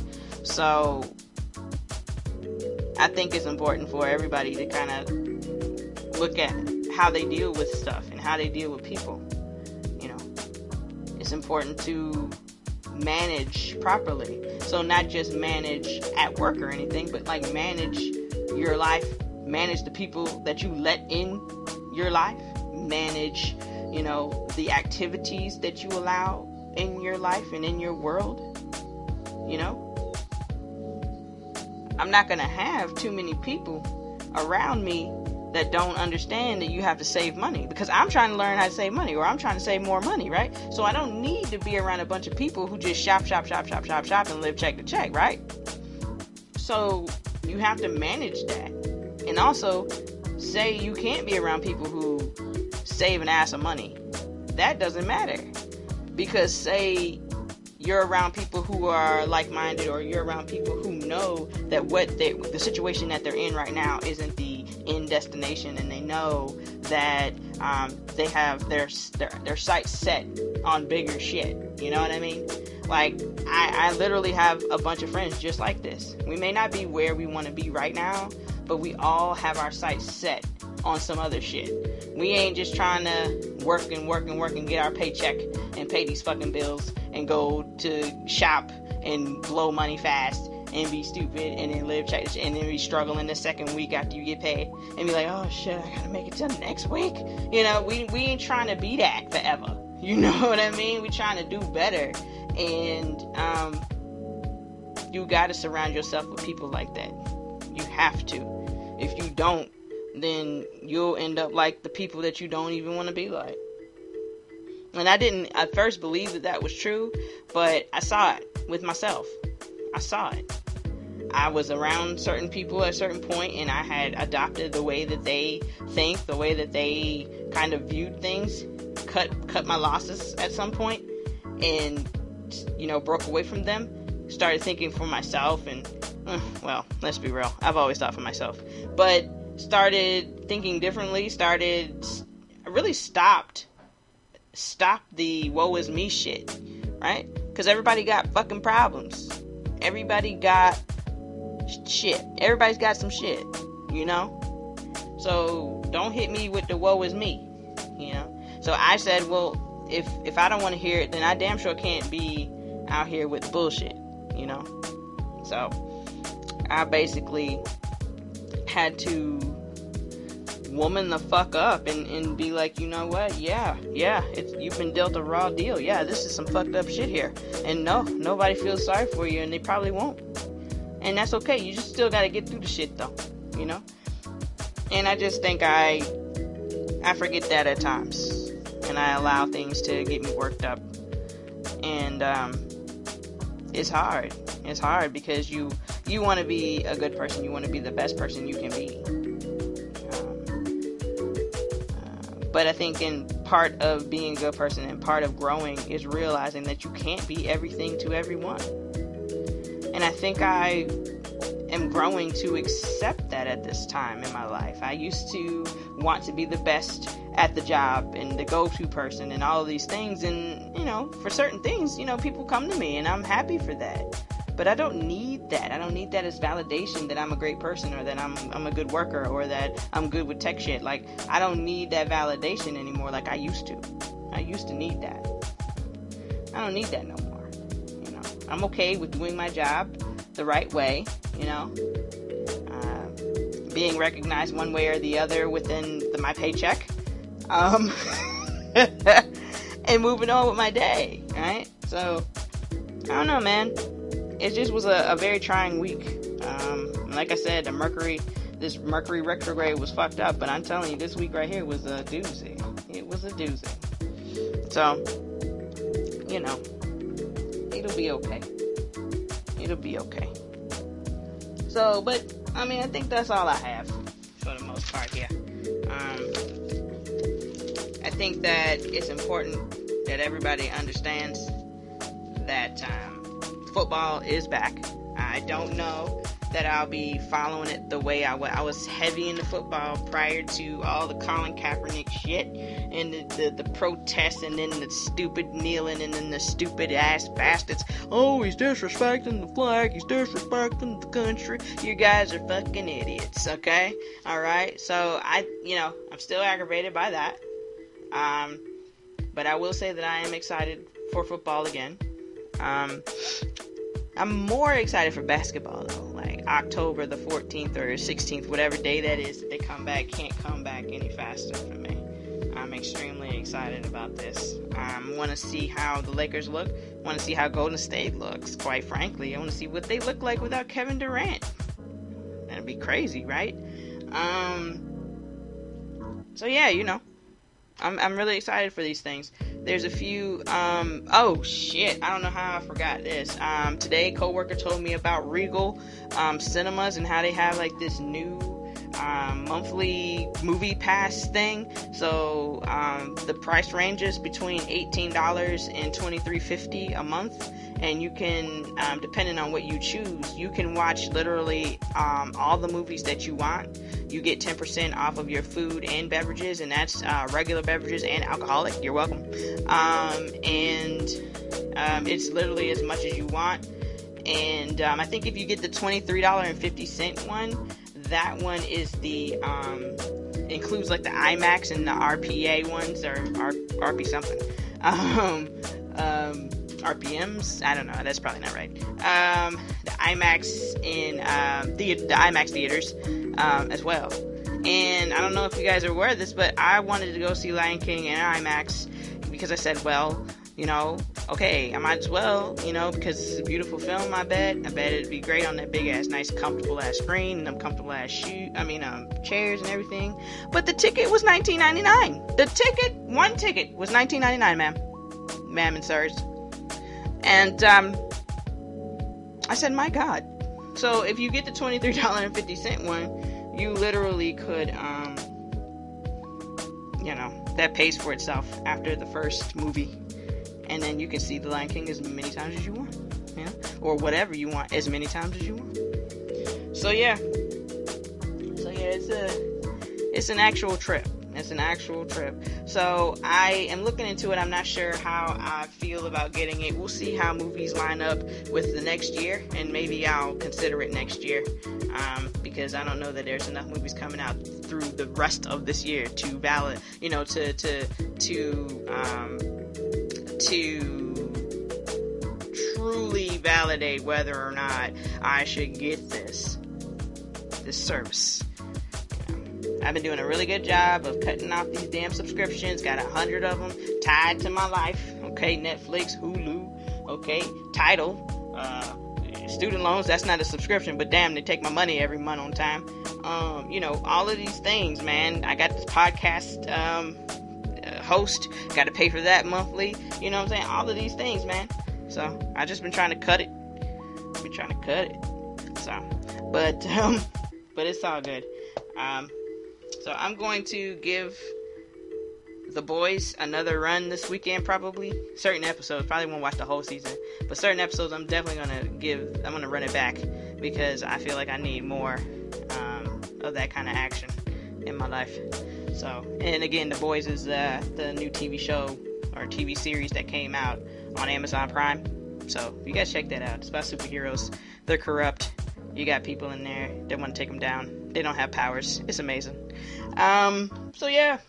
So I think it's important for everybody to kind of look at how they deal with stuff and how they deal with people. You know, it's important to manage properly. So not just manage at work or anything, but like manage your life, manage the people that you let in your life, manage, you know, the activities that you allow in your life and in your world. You know? I'm not going to have too many people around me that don't understand that you have to save money because I'm trying to learn how to save money or I'm trying to save more money, right? So I don't need to be around a bunch of people who just shop, shop, shop, shop, shop, shop and live check to check, right? So you have to manage that. And also say you can't be around people who save an ass of money. That doesn't matter because say you're around people who are like-minded or you're around people who know that what they the situation that they're in right now isn't the end destination and they know that um, they have their, their their sights set on bigger shit. You know what i mean? Like I, I literally have a bunch of friends just like this. We may not be where we want to be right now but we all have our sights set on some other shit. We ain't just trying to work and work and work and get our paycheck and pay these fucking bills and go to shop and blow money fast and be stupid and then live check and then be struggling the second week after you get paid and be like, oh shit, I gotta make it till next week. You know, we we ain't trying to be that forever. You know what I mean? We trying to do better, and um, you gotta surround yourself with people like that. You have to. If you don't, then you'll end up like the people that you don't even want to be like. And I didn't at first believe that that was true, but I saw it with myself. I saw it. I was around certain people at a certain point and I had adopted the way that they think, the way that they kind of viewed things, cut cut my losses at some point and you know, broke away from them, started thinking for myself and uh, well, let's be real. I've always thought for myself. But started thinking differently, started really stopped stopped the woe is me shit, right? Cuz everybody got fucking problems. Everybody got shit. Everybody's got some shit, you know? So don't hit me with the woe is me, you know? So I said, well, if if I don't want to hear it, then I damn sure can't be out here with bullshit, you know? So I basically had to woman the fuck up and, and be like, you know what? Yeah, yeah, it's you've been dealt a raw deal. Yeah, this is some fucked up shit here. And no, nobody feels sorry for you, and they probably won't. And that's okay. You just still got to get through the shit though, you know. And I just think I I forget that at times, and I allow things to get me worked up, and um, it's hard. It's hard because you you want to be a good person. You want to be the best person you can be. But I think in part of being a good person and part of growing is realizing that you can't be everything to everyone. And I think I am growing to accept that at this time in my life. I used to want to be the best at the job and the go-to person and all of these things and you know for certain things you know people come to me and i'm happy for that but i don't need that. I don't need that as validation that i'm a great person or that i'm, I'm a good worker or that i'm good with tech shit. Like i don't need that validation anymore like i used to. I used to need that. I don't need that no more you know. I'm okay with doing my job the right way you know. Uh, being recognized one way or the other within the, my paycheck um, and moving on with my day, right? So, I don't know, man. It just was a, a very trying week. Um, like I said, the Mercury, this Mercury retrograde was fucked up, but I'm telling you, this week right here was a doozy. It was a doozy. So, you know, it'll be okay. It'll be okay. So, but I mean, I think that's all I have for the most part here. Um, I think that it's important that everybody understands that um, football is back. I don't know that I'll be following it the way I was. I was heavy into football prior to all the Colin Kaepernick shit and the, the, the protests and then the stupid kneeling and then the stupid ass bastards. Oh, he's disrespecting the flag. He's disrespecting the country. You guys are fucking idiots, okay? Alright? So, I, you know, I'm still aggravated by that. Um, but I will say that I am excited for football again. Um, I'm more excited for basketball though. Like October the 14th or 16th, whatever day that is that they come back, can't come back any faster for me. I'm extremely excited about this. I um, want to see how the Lakers look. Want to see how Golden State looks. Quite frankly, I want to see what they look like without Kevin Durant. That'd be crazy, right? Um. So yeah, you know, I'm, I'm really excited for these things. There's a few. Um, oh shit! I don't know how I forgot this. Um, today, coworker told me about Regal um, Cinemas and how they have like this new um, monthly movie pass thing. So um, the price ranges between $18 and $23.50 a month, and you can, um, depending on what you choose, you can watch literally um, all the movies that you want. You get 10% off of your food and beverages, and that's uh, regular beverages and alcoholic. You're welcome. Um, and um, it's literally as much as you want. And I think if you get the $23.50 one, that one is the um, includes like the IMAX and the RPA ones or R, RP something. Um, um, RPMs. I don't know. That's probably not right. Um, the IMAX in um, the the IMAX theaters um, as well. And I don't know if you guys are aware of this, but I wanted to go see Lion King in IMAX because I said, well, you know, okay, I might as well, you know, because it's a beautiful film, I bet. I bet it'd be great on that big ass, nice, comfortable ass screen and them comfortable ass shoe, I mean, um, chairs and everything. But the ticket was $19.99. The ticket, one ticket was $19.99, ma'am. Ma'am and sirs. And, um, I said, my God. So if you get the $23.50 one, you literally could, um, you know, that pays for itself after the first movie and then you can see the Lion King as many times as you want, yeah, or whatever you want as many times as you want. So yeah, so yeah, it's a it's an actual trip. It's an actual trip. So I am looking into it. I'm not sure how I feel about getting it. We'll see how movies line up with the next year, and maybe I'll consider it next year um, because I don't know that there's enough movies coming out through the rest of this year to valid, you know, to to to um, to truly validate whether or not I should get this this service. I've been doing a really good job of cutting off these damn subscriptions. Got a hundred of them tied to my life. Okay, Netflix, Hulu, okay, Tidal, uh, student loans. That's not a subscription, but damn, they take my money every month on time. Um, you know, all of these things, man. I got this podcast um, host, got to pay for that monthly. You know what I'm saying? All of these things, man. So I just been trying to cut it. Been trying to cut it. So, but um, but it's all good. Um, so I'm going to give The Boys, another run this weekend probably. Certain episodes, probably won't watch the whole season, but certain episodes I'm definitely gonna give. I'm gonna run it back because I feel like I need more um, of that kind of action in my life. So, and again, The Boys is uh, the new TV show or TV series that came out on Amazon Prime. So, you guys check that out. It's about superheroes. They're corrupt. You got people in there that want to take them down. They don't have powers. It's amazing. Um, so yeah,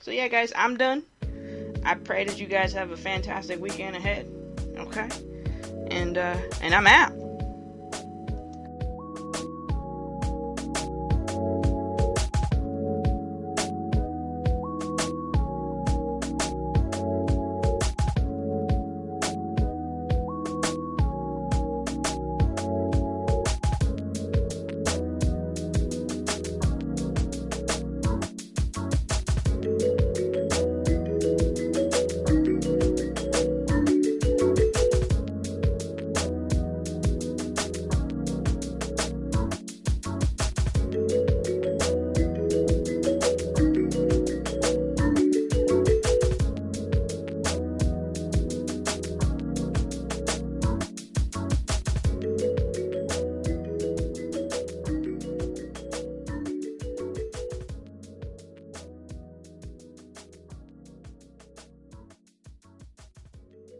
so yeah, guys, I'm done. I pray that you guys have a fantastic weekend ahead. Okay, and uh, and I'm out.